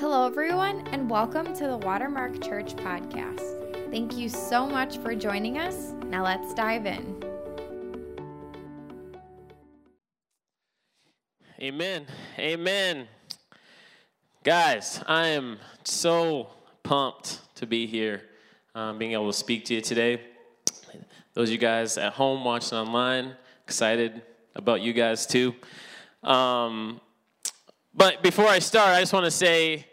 Hello, everyone, and welcome to the Watermark Church podcast. Thank you so much for joining us. Now let's dive in. Amen. Amen. Guys, I am so pumped to be here, um, being able to speak to you today. Those of you guys at home watching online, excited about you guys too. Um, but before I start, I just want to say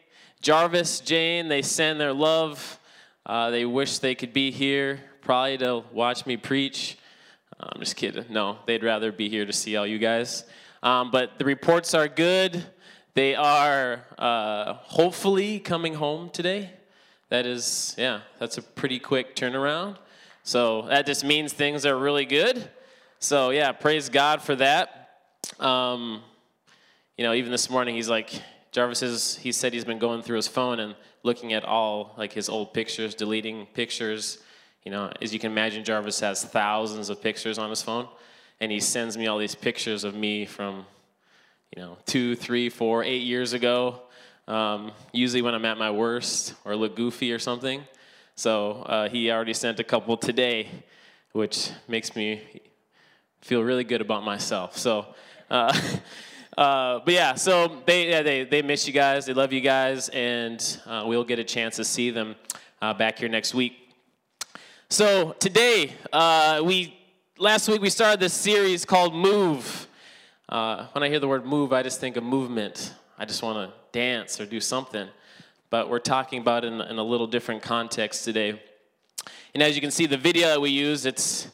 Jarvis, Jane, they send their love. Uh, they wish they could be here, probably to watch me preach. Uh, I'm just kidding. No, they'd rather be here to see all you guys. Um, but the reports are good. They are uh, hopefully coming home today. That is, yeah, that's a pretty quick turnaround. So that just means things are really good. So, yeah, praise God for that. Um, you know, even this morning, he's like, Jarvis is, he said he's been going through his phone and looking at all like his old pictures, deleting pictures. You know, as you can imagine, Jarvis has thousands of pictures on his phone, and he sends me all these pictures of me from, you know, two, three, four, eight years ago. Um, usually when I'm at my worst or look goofy or something. So uh, he already sent a couple today, which makes me feel really good about myself. So. Uh, Uh, but yeah, so they, yeah, they, they miss you guys. They love you guys, and uh, we'll get a chance to see them uh, back here next week. So today, uh, we last week we started this series called Move. Uh, when I hear the word move, I just think of movement. I just want to dance or do something. But we're talking about in, in a little different context today. And as you can see, the video that we use, it's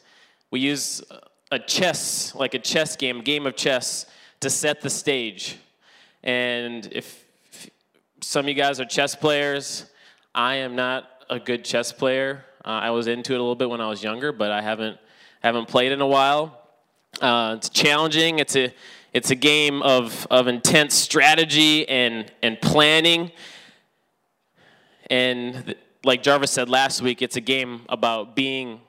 we use a chess, like a chess game, game of chess to set the stage. And if, if some of you guys are chess players, I am not a good chess player. Uh, I was into it a little bit when I was younger, but I haven't haven't played in a while. Uh, it's challenging. It's a it's a game of, of intense strategy and and planning. And th- like Jarvis said last week, it's a game about being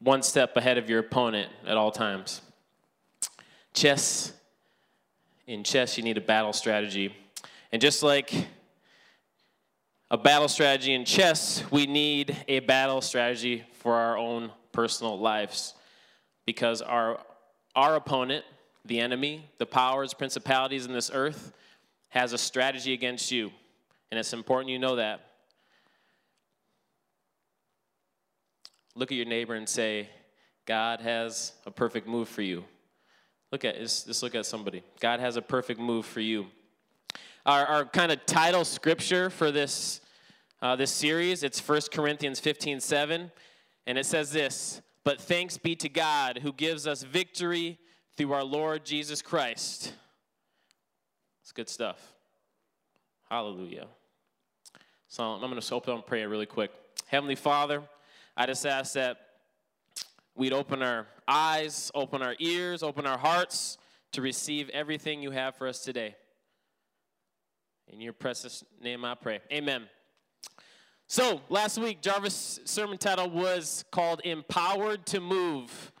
one step ahead of your opponent at all times chess, in chess, you need a battle strategy. And just like a battle strategy in chess, we need a battle strategy for our own personal lives. Because our, our opponent, the enemy, the powers, principalities in this earth, has a strategy against you. And it's important you know that. Look at your neighbor and say, God has a perfect move for you. Look at just, look at somebody. God has a perfect move for you. Our, our kind of title scripture for this uh, this series it's 1 Corinthians 15 7, and it says this But thanks be to God who gives us victory through our Lord Jesus Christ. It's good stuff. Hallelujah. So I'm going to open up and prayer really quick. Heavenly Father, I just ask that we'd open our eyes, open our ears, open our hearts to receive everything you have for us today. In your precious name I pray. Amen. So, last week, Jarvis' sermon title was called Empowered to Move.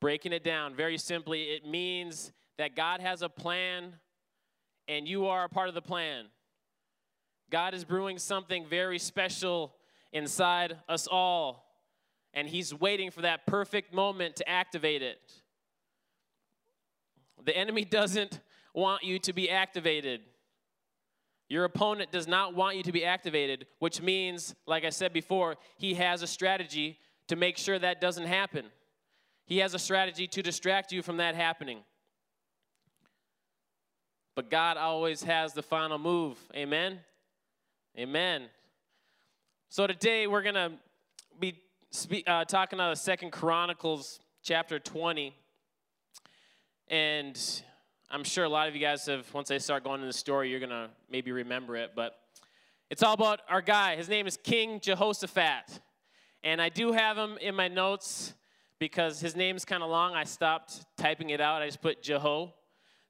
Breaking it down very simply, it means that God has a plan and you are a part of the plan. God is brewing something very special inside us all and he's waiting for that perfect moment to activate it. The enemy doesn't want you to be activated. Your opponent does not want you to be activated, which means, like I said before, he has a strategy to make sure that doesn't happen. He has a strategy to distract you from that happening. But God always has the final move. Amen? Amen. So today we're going to be speak, uh, talking out of Second Chronicles chapter 20. And I'm sure a lot of you guys have, once I start going into the story, you're going to maybe remember it. But it's all about our guy. His name is King Jehoshaphat. And I do have him in my notes because his name's kind of long. I stopped typing it out. I just put Jeho.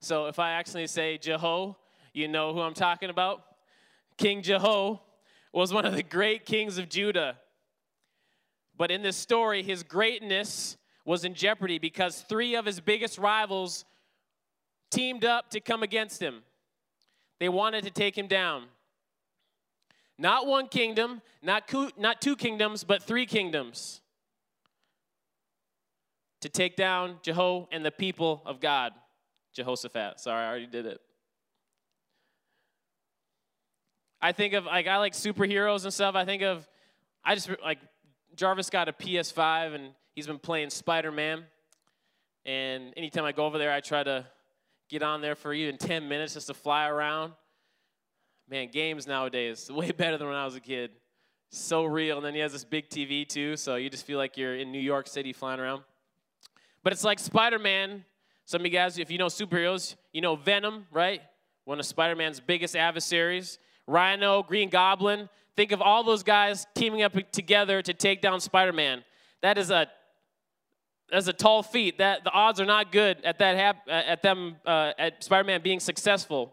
So if I actually say Jeho, you know who I'm talking about. King Jeho was one of the great kings of Judah. But in this story, his greatness was in jeopardy because three of his biggest rivals teamed up to come against him. They wanted to take him down. Not one kingdom, not, not two kingdoms, but three kingdoms to take down Jeho and the people of God. Jehoshaphat. Sorry, I already did it. I think of like I like superheroes and stuff. I think of I just like Jarvis got a PS5 and he's been playing Spider-Man. And anytime I go over there, I try to get on there for even 10 minutes just to fly around. Man, games nowadays way better than when I was a kid. So real. And then he has this big TV too, so you just feel like you're in New York City flying around. But it's like Spider-Man. Some of you guys, if you know superheroes, you know Venom, right? One of Spider-Man's biggest adversaries. Rhino, Green Goblin. Think of all those guys teaming up together to take down Spider-Man. That is a that's a tall feat. That the odds are not good at that hap- at them uh, at Spider-Man being successful.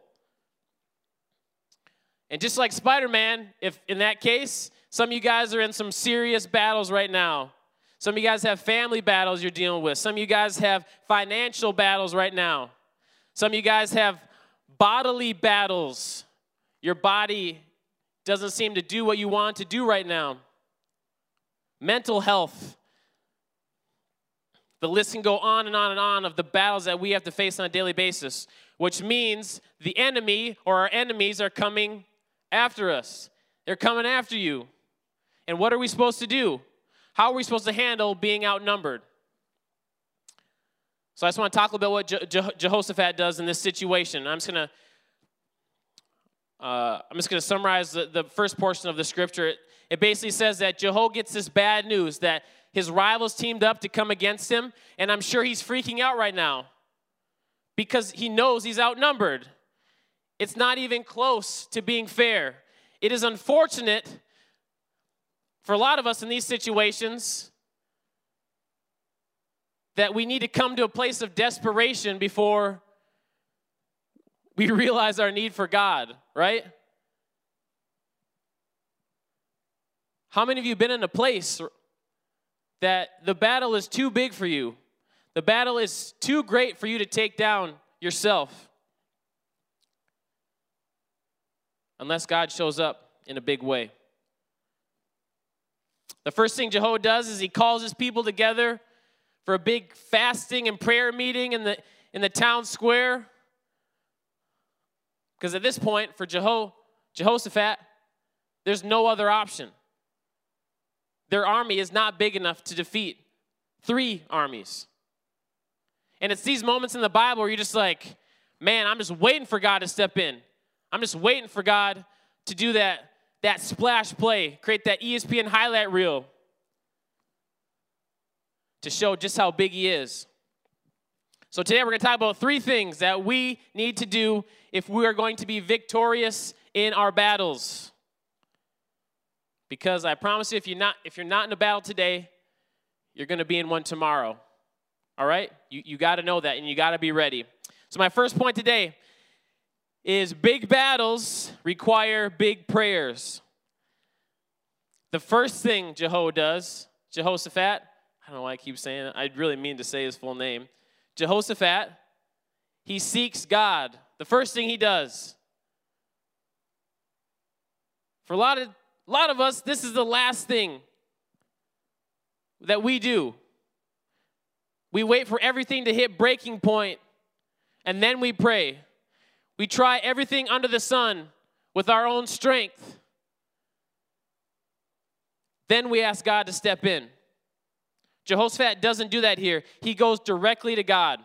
And just like Spider-Man, if in that case, some of you guys are in some serious battles right now. Some of you guys have family battles you're dealing with. Some of you guys have financial battles right now. Some of you guys have bodily battles your body doesn't seem to do what you want to do right now. Mental health. The list can go on and on and on of the battles that we have to face on a daily basis, which means the enemy or our enemies are coming after us. They're coming after you. And what are we supposed to do? How are we supposed to handle being outnumbered? So I just want to talk a little bit what Je- Je- Jehoshaphat does in this situation. I'm just going to uh, I'm just going to summarize the, the, first portion of the scripture. It, it basically says that Jeho gets this bad news that his rivals teamed up to come against him, and I'm sure he's freaking out right now because he knows he's outnumbered. It's not even close to being fair. It is unfortunate for a lot of us in these situations that we need to come to a place of desperation before we realize our need for God, right? How many of you been in a place that the battle is too big for you? The battle is too great for you to take down yourself. Unless God shows up in a big way. The first thing Jeho does is he calls his people together for a big fasting and prayer meeting in the, in the town square. Because at this point, for Jeho- Jehoshaphat, there's no other option. Their army is not big enough to defeat three armies. And it's these moments in the Bible where you're just like, man, I'm just waiting for God to step in. I'm just waiting for God to do that, that splash play, create that ESPN highlight reel to show just how big He is. So today we're going to talk about three things that we need to do if we are going to be victorious in our battles. Because I promise you if you're not if you're not in a battle today, you're going to be in one tomorrow. All right? You you got to know that and you got to be ready. So my first point today is big battles require big prayers. The first thing Jeho does, Jehoshaphat, I don't know why I keep saying it. I really mean to say his full name. Jehoshaphat, he seeks God. The first thing he does. For a lot of, a lot of us, this is the last thing that we do. We wait for everything to hit breaking point, and then we pray. We try everything under the sun with our own strength. Then we ask God to step in. Jehoshaphat doesn't do that here. He goes directly to God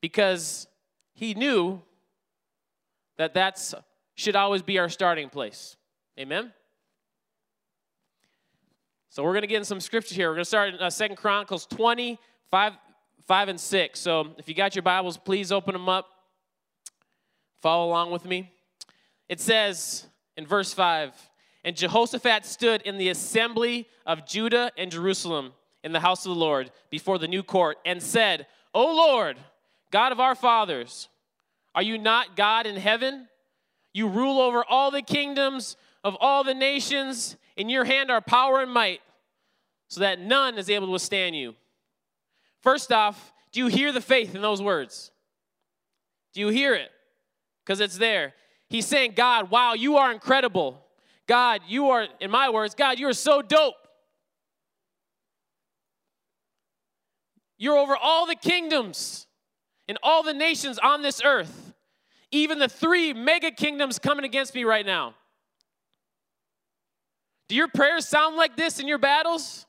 because he knew that that should always be our starting place. Amen? So we're going to get in some scripture here. We're going to start in uh, 2 Chronicles 20, 5, 5 and 6. So if you got your Bibles, please open them up. Follow along with me. It says in verse 5 and Jehoshaphat stood in the assembly of Judah and Jerusalem in the house of the Lord before the new court and said, O Lord, God of our fathers, are you not God in heaven? You rule over all the kingdoms of all the nations. In your hand are power and might, so that none is able to withstand you. First off, do you hear the faith in those words? Do you hear it? because it's there. He's saying, God, wow, you are incredible. God, you are, in my words, God, you are so dope. You're over all the kingdoms and all the nations on this earth, even the three mega kingdoms coming against me right now. Do your prayers sound like this in your battles?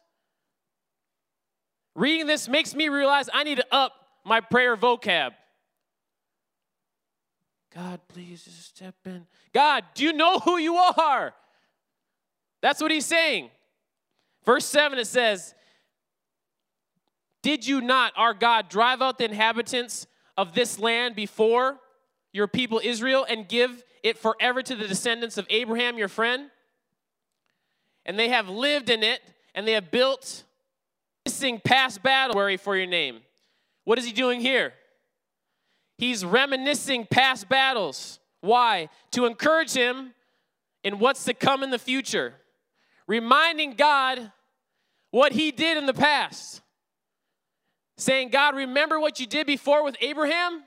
Reading this makes me realize I need to up my prayer vocab. God, please just step in. God, do you know who you are? That's what he's saying. Verse 7 it says, Did you not, our God, drive out the inhabitants of this land before your people Israel and give it forever to the descendants of Abraham, your friend? And they have lived in it, and they have built missing past battle for your name. What is he doing here? He's reminiscing past battles. Why? To encourage him in what's to come in the future. Reminding God what he did in the past. Saying, God, remember what you did before with Abraham?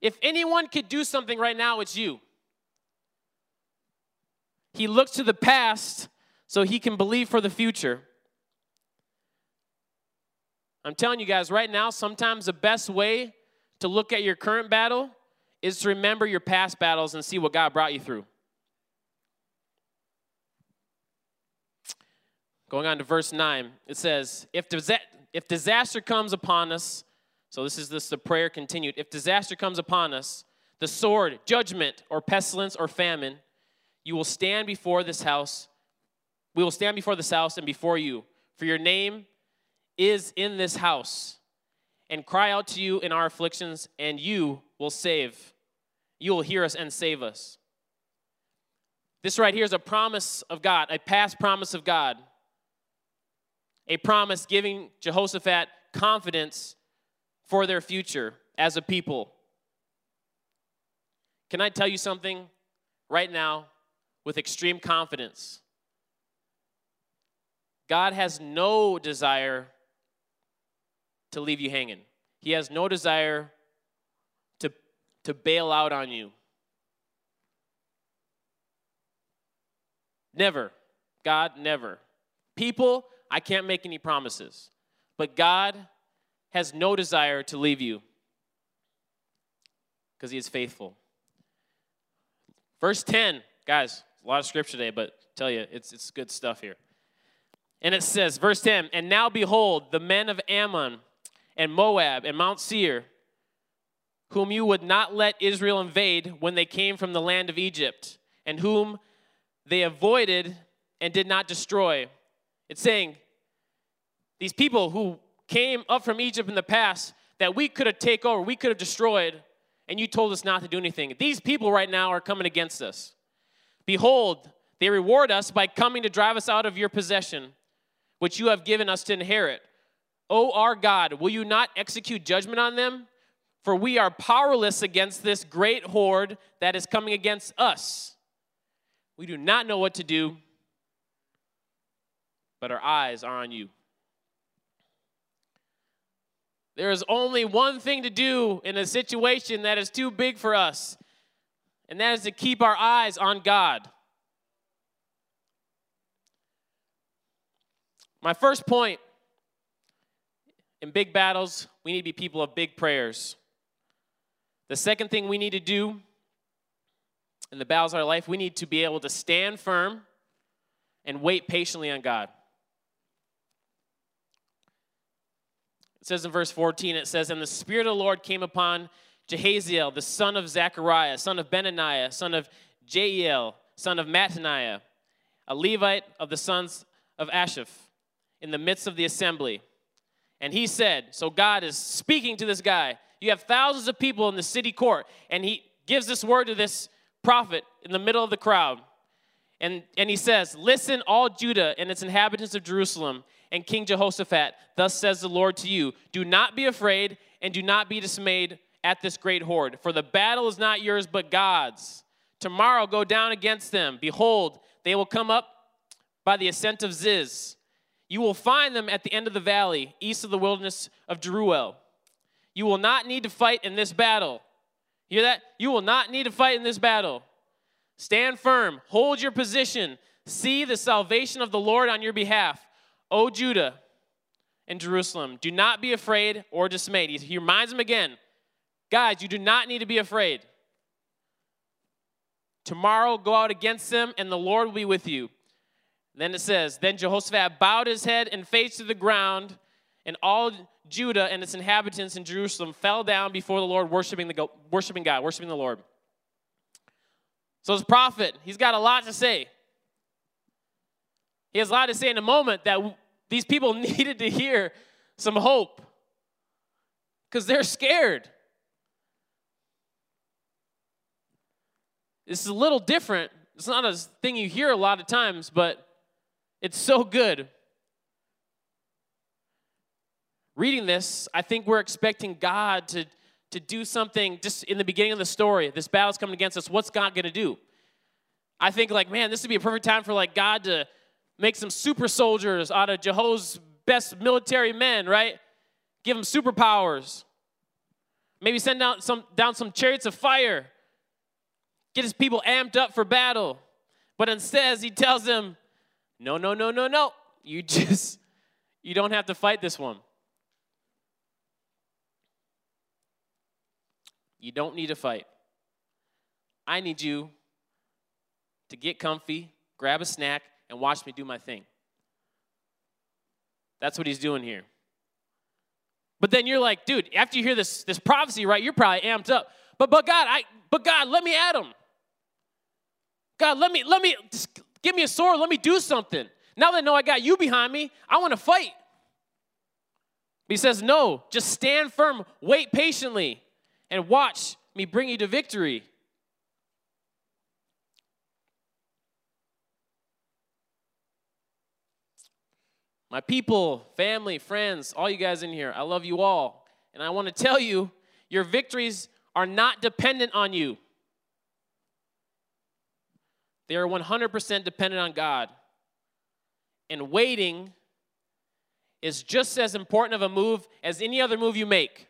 If anyone could do something right now, it's you. He looks to the past so he can believe for the future. I'm telling you guys right now, sometimes the best way to look at your current battle is to remember your past battles and see what God brought you through. Going on to verse 9, it says, If, if disaster comes upon us, so this is this the prayer continued. If disaster comes upon us, the sword, judgment, or pestilence, or famine, you will stand before this house. We will stand before this house and before you, for your name is in this house, and cry out to you in our afflictions, and you will save. You will hear us and save us. This right here is a promise of God, a past promise of God. A promise giving Jehoshaphat confidence for their future as a people. Can I tell you something right now with extreme confidence? God has no desire to leave you hanging. He has no desire to, to bail out on you. Never. God, never. People, I can't make any promises. But God has no desire to leave you because He is faithful. Verse 10, guys, a lot of scripture today, but I tell you, it's, it's good stuff here. And it says, verse 10, and now behold, the men of Ammon and Moab and Mount Seir, whom you would not let Israel invade when they came from the land of Egypt, and whom they avoided and did not destroy. It's saying, these people who came up from Egypt in the past that we could have taken over, we could have destroyed, and you told us not to do anything. These people right now are coming against us. Behold, they reward us by coming to drive us out of your possession, which you have given us to inherit. O our God, will you not execute judgment on them? For we are powerless against this great horde that is coming against us. We do not know what to do, but our eyes are on you. There is only one thing to do in a situation that is too big for us, and that is to keep our eyes on God. My first point in big battles, we need to be people of big prayers. The second thing we need to do in the battles of our life, we need to be able to stand firm and wait patiently on God. It says in verse 14, it says, And the Spirit of the Lord came upon Jehaziel, the son of Zechariah, son of Benaniah, son of Jeiel, son of Mattaniah, a Levite of the sons of Asaph, in the midst of the assembly. And he said, so God is speaking to this guy. You have thousands of people in the city court, and he gives this word to this prophet in the middle of the crowd. And, and he says, Listen, all Judah and its inhabitants of Jerusalem, and King Jehoshaphat, thus says the Lord to you Do not be afraid, and do not be dismayed at this great horde, for the battle is not yours, but God's. Tomorrow go down against them. Behold, they will come up by the ascent of Ziz you will find them at the end of the valley, east of the wilderness of Jeruel. You will not need to fight in this battle. Hear that? You will not need to fight in this battle. Stand firm, hold your position, see the salvation of the Lord on your behalf. O Judah and Jerusalem, do not be afraid or dismayed. He reminds them again guys, you do not need to be afraid. Tomorrow go out against them, and the Lord will be with you. Then it says, Then Jehoshaphat bowed his head and face to the ground, and all Judah and its inhabitants in Jerusalem fell down before the Lord, worshiping, the, worshiping God, worshiping the Lord. So, this prophet, he's got a lot to say. He has a lot to say in a moment that these people needed to hear some hope because they're scared. This is a little different. It's not a thing you hear a lot of times, but it's so good. Reading this, I think we're expecting God to, to do something just in the beginning of the story. This battle's coming against us. What's God going to do? I think, like, man, this would be a perfect time for, like, God to make some super soldiers out of Jeho's best military men, right? Give them superpowers. Maybe send out some, down some chariots of fire. Get his people amped up for battle. But instead, he tells them, no, no, no, no, no. You just, you don't have to fight this one. You don't need to fight. I need you to get comfy, grab a snack, and watch me do my thing. That's what he's doing here. But then you're like, dude, after you hear this, this prophecy, right, you're probably amped up. But but God, I but God, let me at him. God, let me, let me, give me a sword, let me do something. Now that I know I got you behind me, I want to fight. But he says, no, just stand firm, wait patiently, and watch me bring you to victory. My people, family, friends, all you guys in here, I love you all. And I want to tell you, your victories are not dependent on you. They are 100% dependent on God. And waiting is just as important of a move as any other move you make.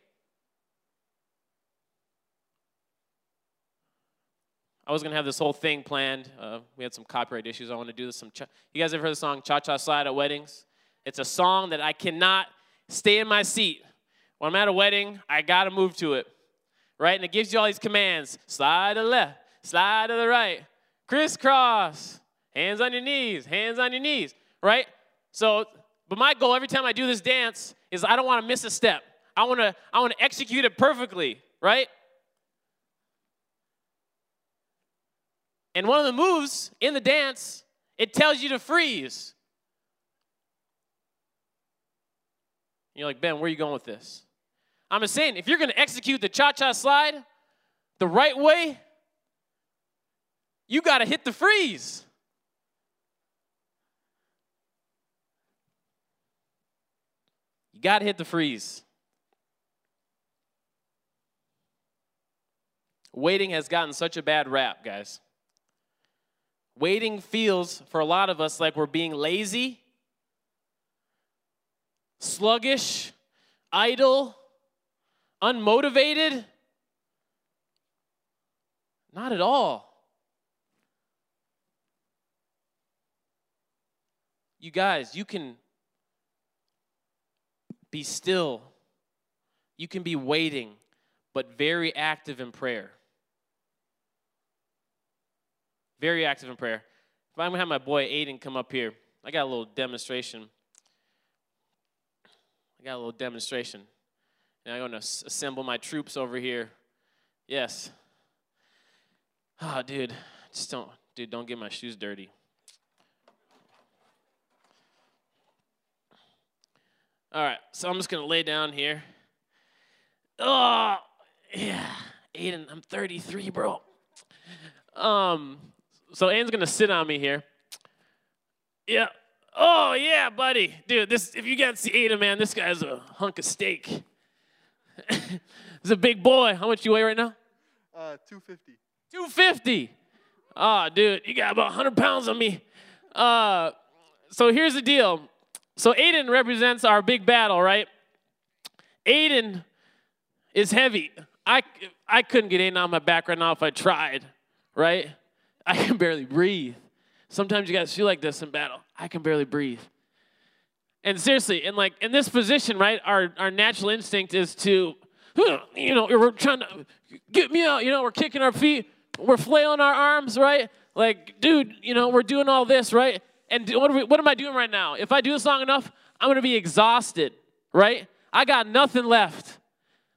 I was gonna have this whole thing planned. Uh, we had some copyright issues. I want to do this. Some. Cha- you guys ever heard the song "Cha Cha Slide" at weddings? It's a song that I cannot stay in my seat. When I'm at a wedding, I gotta move to it, right? And it gives you all these commands: slide to the left, slide to the right, crisscross, hands on your knees, hands on your knees, right? So, but my goal every time I do this dance is I don't want to miss a step. I want to I want to execute it perfectly, right? And one of the moves in the dance, it tells you to freeze. You're like, Ben, where are you going with this? I'm just saying, if you're going to execute the cha cha slide the right way, you got to hit the freeze. You got to hit the freeze. Waiting has gotten such a bad rap, guys. Waiting feels, for a lot of us, like we're being lazy, sluggish, idle, unmotivated. Not at all. You guys, you can be still. You can be waiting, but very active in prayer. Very active in prayer. If I'm gonna have my boy Aiden come up here, I got a little demonstration. I got a little demonstration. And I'm gonna assemble my troops over here. Yes. Oh, dude, just don't, dude, don't get my shoes dirty. All right, so I'm just gonna lay down here. Oh, yeah, Aiden, I'm 33, bro. Um, so Aiden's gonna sit on me here. Yeah. Oh yeah, buddy, dude. This if you can't see Aiden, man, this guy's a hunk of steak. He's a big boy. How much you weigh right now? Uh, 250. 250. Oh, dude, you got about 100 pounds on me. Uh, so here's the deal. So Aiden represents our big battle, right? Aiden is heavy. I, I couldn't get in on my back right now if I tried, right? I can barely breathe. Sometimes you guys feel like this in battle. I can barely breathe. And seriously, in like in this position, right, our, our natural instinct is to, you know, we're trying to get me out, you know, we're kicking our feet, we're flailing our arms, right? Like, dude, you know, we're doing all this, right? And what, we, what am I doing right now? If I do this long enough, I'm gonna be exhausted, right? I got nothing left.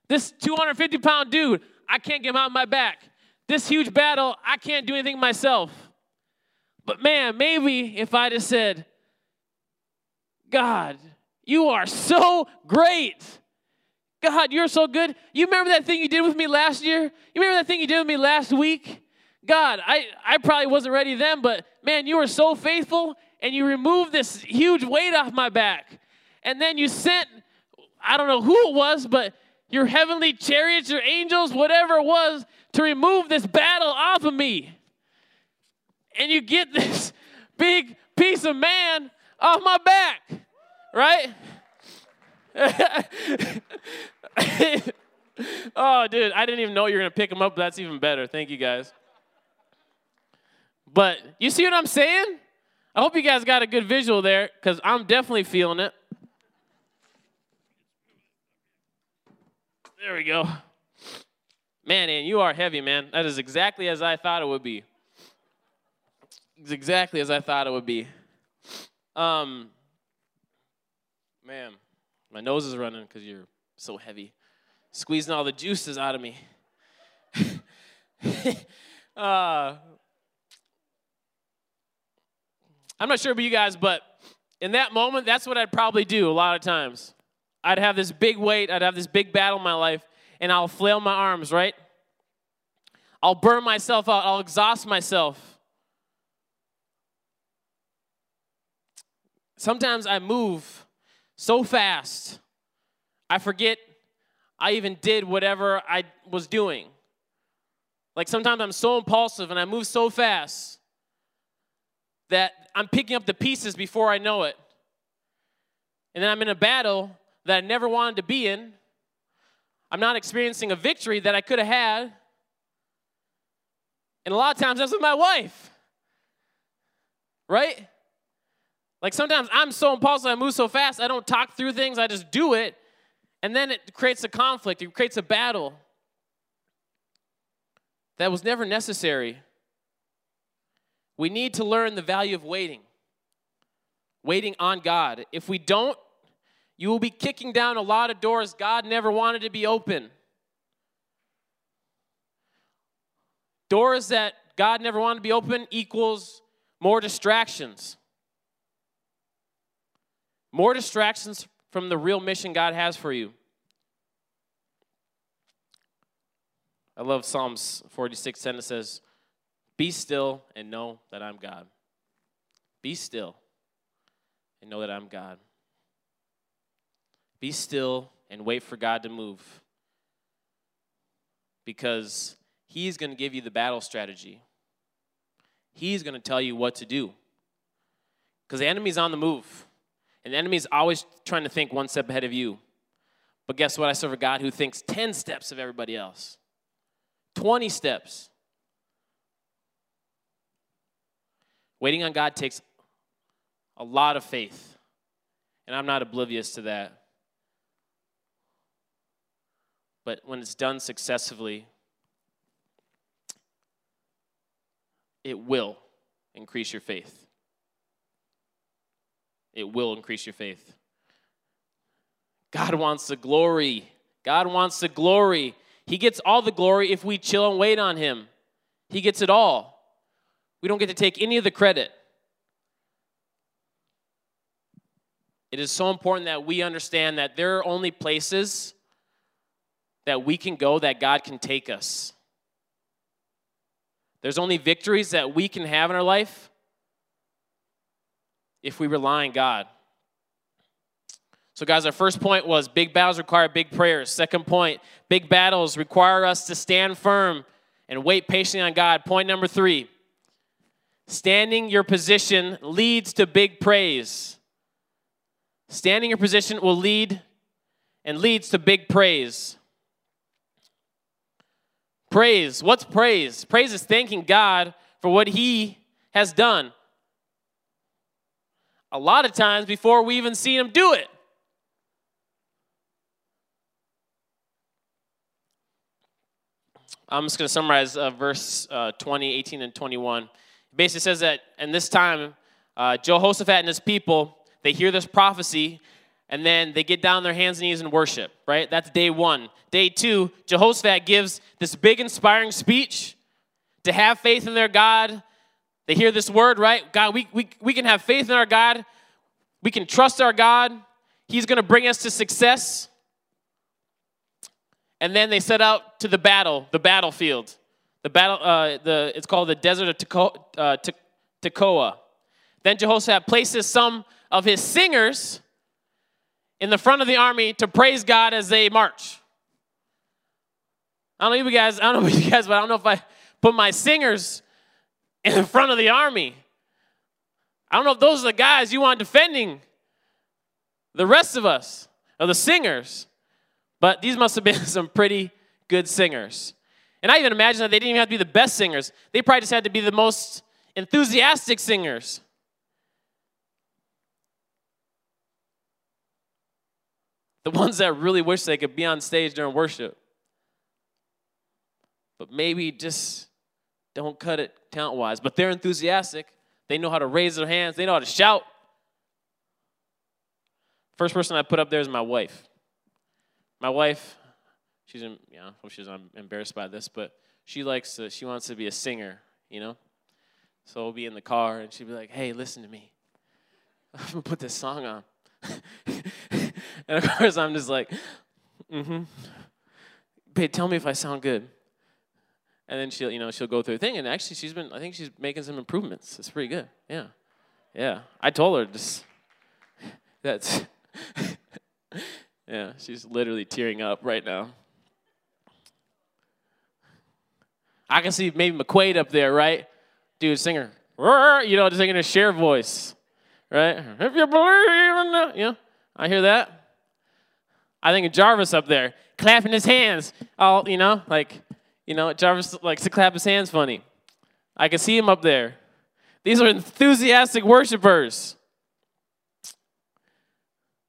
This 250 pound dude, I can't get him out of my back. This huge battle, I can't do anything myself. But man, maybe if I just said, God, you are so great. God, you're so good. You remember that thing you did with me last year? You remember that thing you did with me last week? God, I, I probably wasn't ready then, but man, you were so faithful and you removed this huge weight off my back. And then you sent, I don't know who it was, but your heavenly chariots, your angels, whatever it was, to remove this battle off of me. And you get this big piece of man off my back, right? oh, dude, I didn't even know you were going to pick him up. That's even better. Thank you, guys. But you see what I'm saying? I hope you guys got a good visual there because I'm definitely feeling it. There we go. Man, and you are heavy, man. That is exactly as I thought it would be. Exactly as I thought it would be. Um, man, my nose is running because you're so heavy, squeezing all the juices out of me. uh, I'm not sure about you guys, but in that moment, that's what I'd probably do a lot of times. I'd have this big weight, I'd have this big battle in my life, and I'll flail my arms, right? I'll burn myself out, I'll exhaust myself. Sometimes I move so fast, I forget I even did whatever I was doing. Like sometimes I'm so impulsive and I move so fast that I'm picking up the pieces before I know it. And then I'm in a battle that I never wanted to be in. I'm not experiencing a victory that I could have had. And a lot of times that's with my wife. Right? Like sometimes I'm so impulsive, I move so fast, I don't talk through things, I just do it. And then it creates a conflict, it creates a battle that was never necessary. We need to learn the value of waiting, waiting on God. If we don't, you will be kicking down a lot of doors God never wanted to be open. Doors that God never wanted to be open equals more distractions. More distractions from the real mission God has for you. I love Psalms 46 10. It says, Be still and know that I'm God. Be still and know that I'm God. Be still and wait for God to move. Because He's going to give you the battle strategy. He's going to tell you what to do. Because the enemy's on the move. And the enemy's always trying to think one step ahead of you. But guess what? I serve a God who thinks 10 steps of everybody else, 20 steps. Waiting on God takes a lot of faith. And I'm not oblivious to that. But when it's done successfully, it will increase your faith. It will increase your faith. God wants the glory. God wants the glory. He gets all the glory if we chill and wait on Him. He gets it all. We don't get to take any of the credit. It is so important that we understand that there are only places that we can go that God can take us. There's only victories that we can have in our life if we rely on God. So, guys, our first point was big battles require big prayers. Second point, big battles require us to stand firm and wait patiently on God. Point number three standing your position leads to big praise. Standing your position will lead and leads to big praise. praise. What's praise? Praise is thanking God for what He has done. A lot of times before we even see Him do it. I'm just going to summarize uh, verse uh, 20, 18, and 21. It basically says that in this time, uh, Jehoshaphat and his people, they hear this prophecy, and then they get down on their hands and knees and worship, right? That's day one. Day two, Jehoshaphat gives this big, inspiring speech to have faith in their God. They hear this word, right? God, we, we, we can have faith in our God. We can trust our God. He's going to bring us to success and then they set out to the battle, the battlefield. The battle, uh, the, it's called the desert of. Uh, Tekoa. Then Jehoshaphat places some of his singers in the front of the army to praise God as they march. I don't know you guys, I don't know you guys, but I don't know if I put my singers in front of the army. I don't know if those are the guys you want defending the rest of us, or the singers. But these must have been some pretty good singers. And I even imagine that they didn't even have to be the best singers, they probably just had to be the most enthusiastic singers. The ones that really wish they could be on stage during worship. But maybe just don't cut it talent wise. But they're enthusiastic. They know how to raise their hands, they know how to shout. First person I put up there is my wife. My wife, she's, in, you know, she's I'm embarrassed by this, but she likes to, she wants to be a singer, you know? So we'll be in the car and she'll be like, hey, listen to me. I'm gonna put this song on. and of course, I'm just like, mm hmm. Babe, tell me if I sound good. And then she'll, you know, she'll go through a thing. And actually, she's been, I think she's making some improvements. It's pretty good. Yeah. Yeah. I told her just, that's, yeah, she's literally tearing up right now. I can see maybe McQuaid up there, right? Dude, singer, you know, just singing a share voice, right? If you believe in the, you know, I hear that. I think of Jarvis up there, clapping his hands, all, you know, like, you know, Jarvis likes to clap his hands funny. I can see him up there. These are enthusiastic worshipers.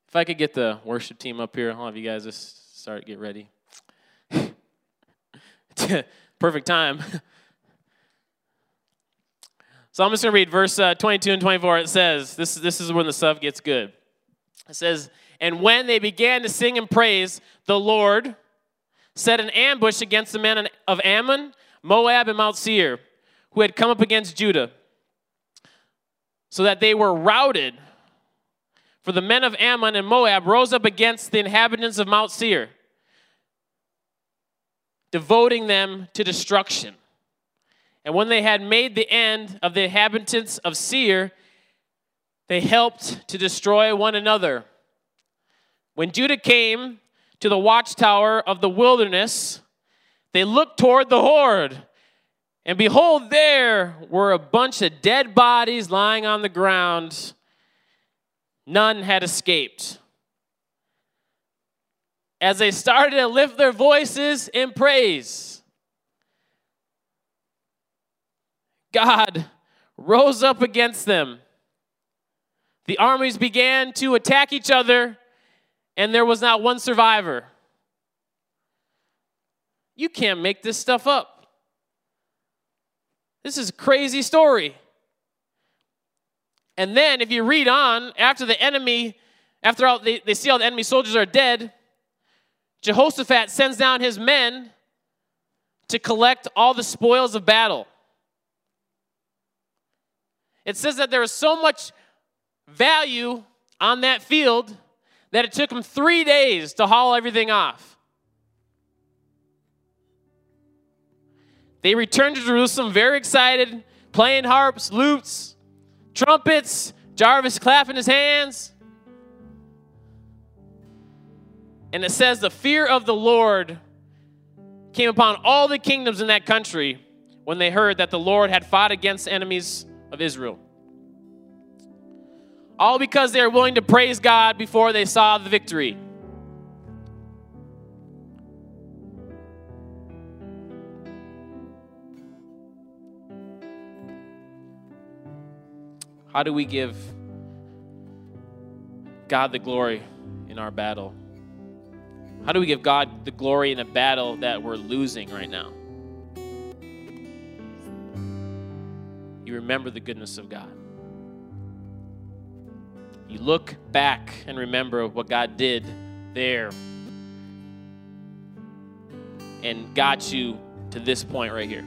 If I could get the worship team up here, I'll have you guys just start, get ready. Perfect time. so I'm just going to read verse uh, 22 and 24. It says, this, this is when the stuff gets good. It says, And when they began to sing and praise, the Lord set an ambush against the men of Ammon, Moab, and Mount Seir, who had come up against Judah, so that they were routed for the men of Ammon and Moab rose up against the inhabitants of Mount Seir, devoting them to destruction. And when they had made the end of the inhabitants of Seir, they helped to destroy one another. When Judah came to the watchtower of the wilderness, they looked toward the horde. And behold, there were a bunch of dead bodies lying on the ground none had escaped. As they started to lift their voices in praise, God rose up against them. The armies began to attack each other, and there was not one survivor. You can't make this stuff up. This is a crazy story. And then if you read on, after the enemy, after all, they, they see all the enemy soldiers are dead, Jehoshaphat sends down his men to collect all the spoils of battle. It says that there was so much value on that field that it took him three days to haul everything off. They returned to Jerusalem very excited, playing harps, lutes, trumpets, Jarvis clapping his hands. And it says, The fear of the Lord came upon all the kingdoms in that country when they heard that the Lord had fought against enemies of Israel all because they were willing to praise God before they saw the victory. How do we give God the glory in our battle? How do we give God the glory in a battle that we're losing right now? You remember the goodness of God. You look back and remember what God did there and got you to this point right here.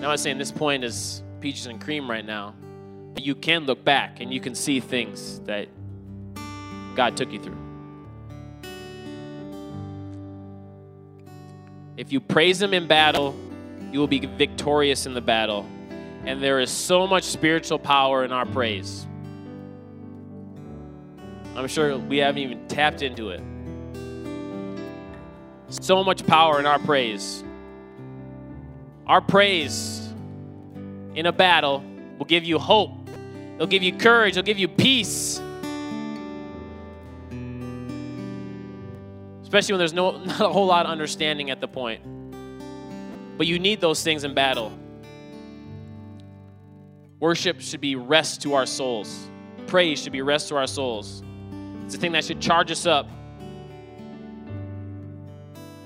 Now, I'm saying this point is peaches and cream right now, but you can look back and you can see things that God took you through. If you praise Him in battle, you will be victorious in the battle. And there is so much spiritual power in our praise. I'm sure we haven't even tapped into it. So much power in our praise. Our praise in a battle will give you hope, it'll give you courage, it'll give you peace. Especially when there's no, not a whole lot of understanding at the point. But you need those things in battle. Worship should be rest to our souls. Praise should be rest to our souls. It's the thing that should charge us up.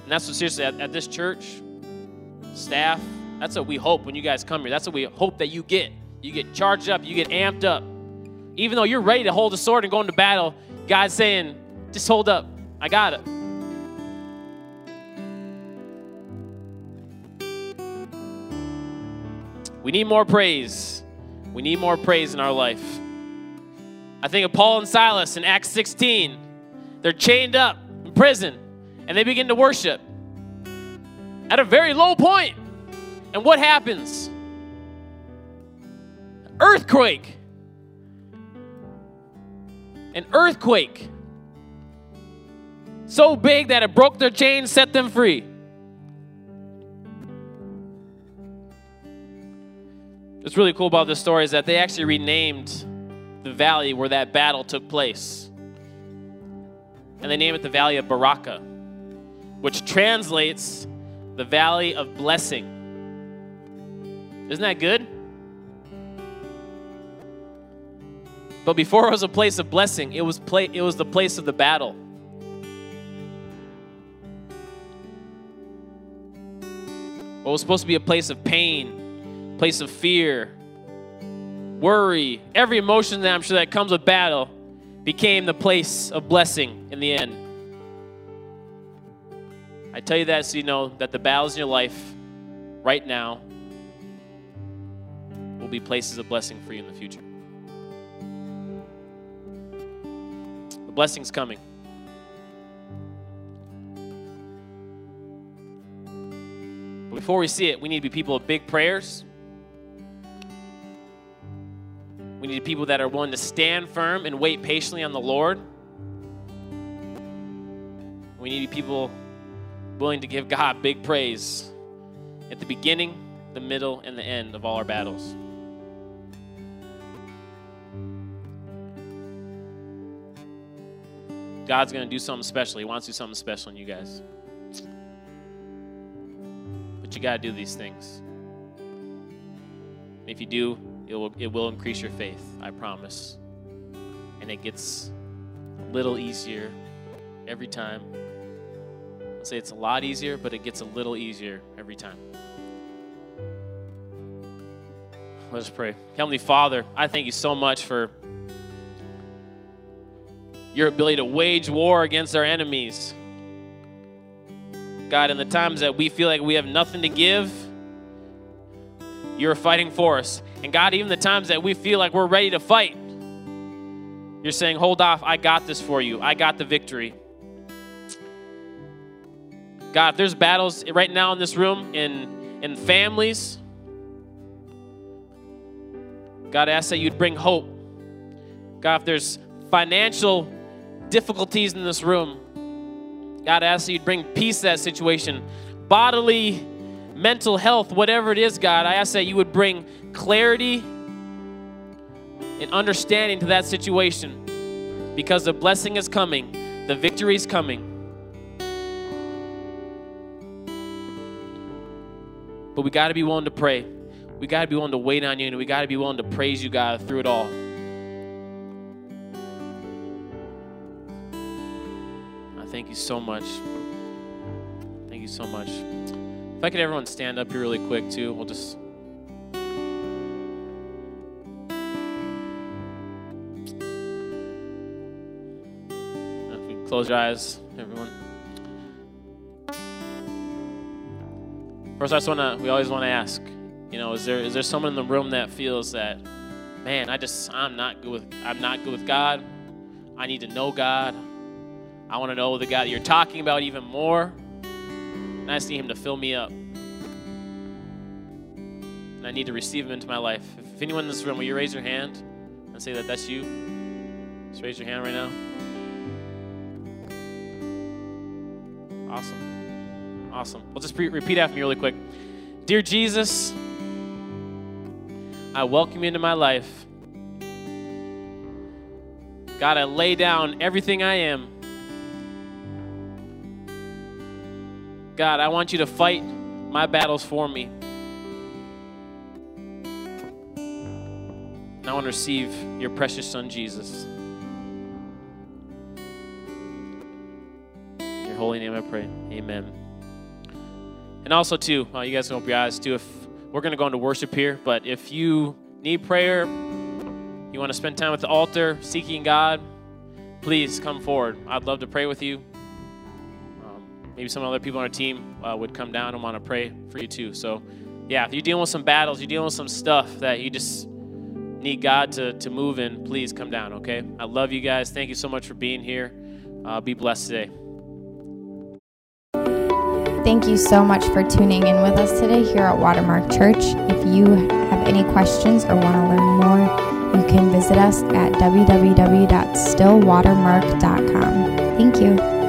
And that's what, seriously, at, at this church, staff, that's what we hope when you guys come here. That's what we hope that you get. You get charged up, you get amped up. Even though you're ready to hold a sword and go into battle, God's saying, just hold up. I got it. We need more praise. We need more praise in our life. I think of Paul and Silas in Acts 16. They're chained up in prison and they begin to worship at a very low point. And what happens? Earthquake. An earthquake. So big that it broke their chains, set them free. What's really cool about this story is that they actually renamed the valley where that battle took place. And they name it the Valley of Baraka, which translates the Valley of Blessing. Isn't that good? But before it was a place of blessing, it was, pla- it was the place of the battle. What was supposed to be a place of pain, place of fear, worry, every emotion that I'm sure that comes with battle became the place of blessing in the end. I tell you that so you know that the battles in your life right now will be places of blessing for you in the future. The blessing's coming. But before we see it, we need to be people of big prayers We need people that are willing to stand firm and wait patiently on the Lord. We need people willing to give God big praise at the beginning, the middle, and the end of all our battles. God's going to do something special. He wants to do something special in you guys. But you got to do these things. If you do, it will, it will increase your faith, I promise. And it gets a little easier every time. I'll say it's a lot easier, but it gets a little easier every time. Let us pray. Heavenly Father, I thank you so much for your ability to wage war against our enemies. God, in the times that we feel like we have nothing to give, you're fighting for us. And God, even the times that we feel like we're ready to fight, you're saying, Hold off, I got this for you. I got the victory. God, if there's battles right now in this room, in, in families, God, I ask that you'd bring hope. God, if there's financial difficulties in this room, God, I ask that you'd bring peace to that situation. Bodily mental health, whatever it is, God, I ask that you would bring clarity and understanding to that situation because the blessing is coming, the victory is coming. But we got to be willing to pray. we got to be willing to wait on you and we got to be willing to praise you, God, through it all. I thank you so much. Thank you so much. If I could everyone stand up here really quick, too, we'll just. Close your eyes, everyone. First, I just want to, we always want to ask, you know, is there is there someone in the room that feels that, man, I just I'm not good with I'm not good with God. I need to know God. I want to know the God that you're talking about even more. And I just need Him to fill me up. And I need to receive Him into my life. If anyone in this room, will you raise your hand and say that that's you? Just raise your hand right now. Awesome. Awesome. We'll just repeat after me really quick. Dear Jesus, I welcome you into my life. God, I lay down everything I am. God, I want you to fight my battles for me. And I want to receive your precious son, Jesus. Holy name I pray. Amen. And also, too, uh, you guys can open your eyes, too. If we're going to go into worship here, but if you need prayer, you want to spend time at the altar seeking God, please come forward. I'd love to pray with you. Um, maybe some other people on our team uh, would come down and want to pray for you too. So, yeah, if you're dealing with some battles, you're dealing with some stuff that you just need God to, to move in, please come down, okay? I love you guys. Thank you so much for being here. Uh, be blessed today. Thank you so much for tuning in with us today here at Watermark Church. If you have any questions or want to learn more, you can visit us at www.stillwatermark.com. Thank you.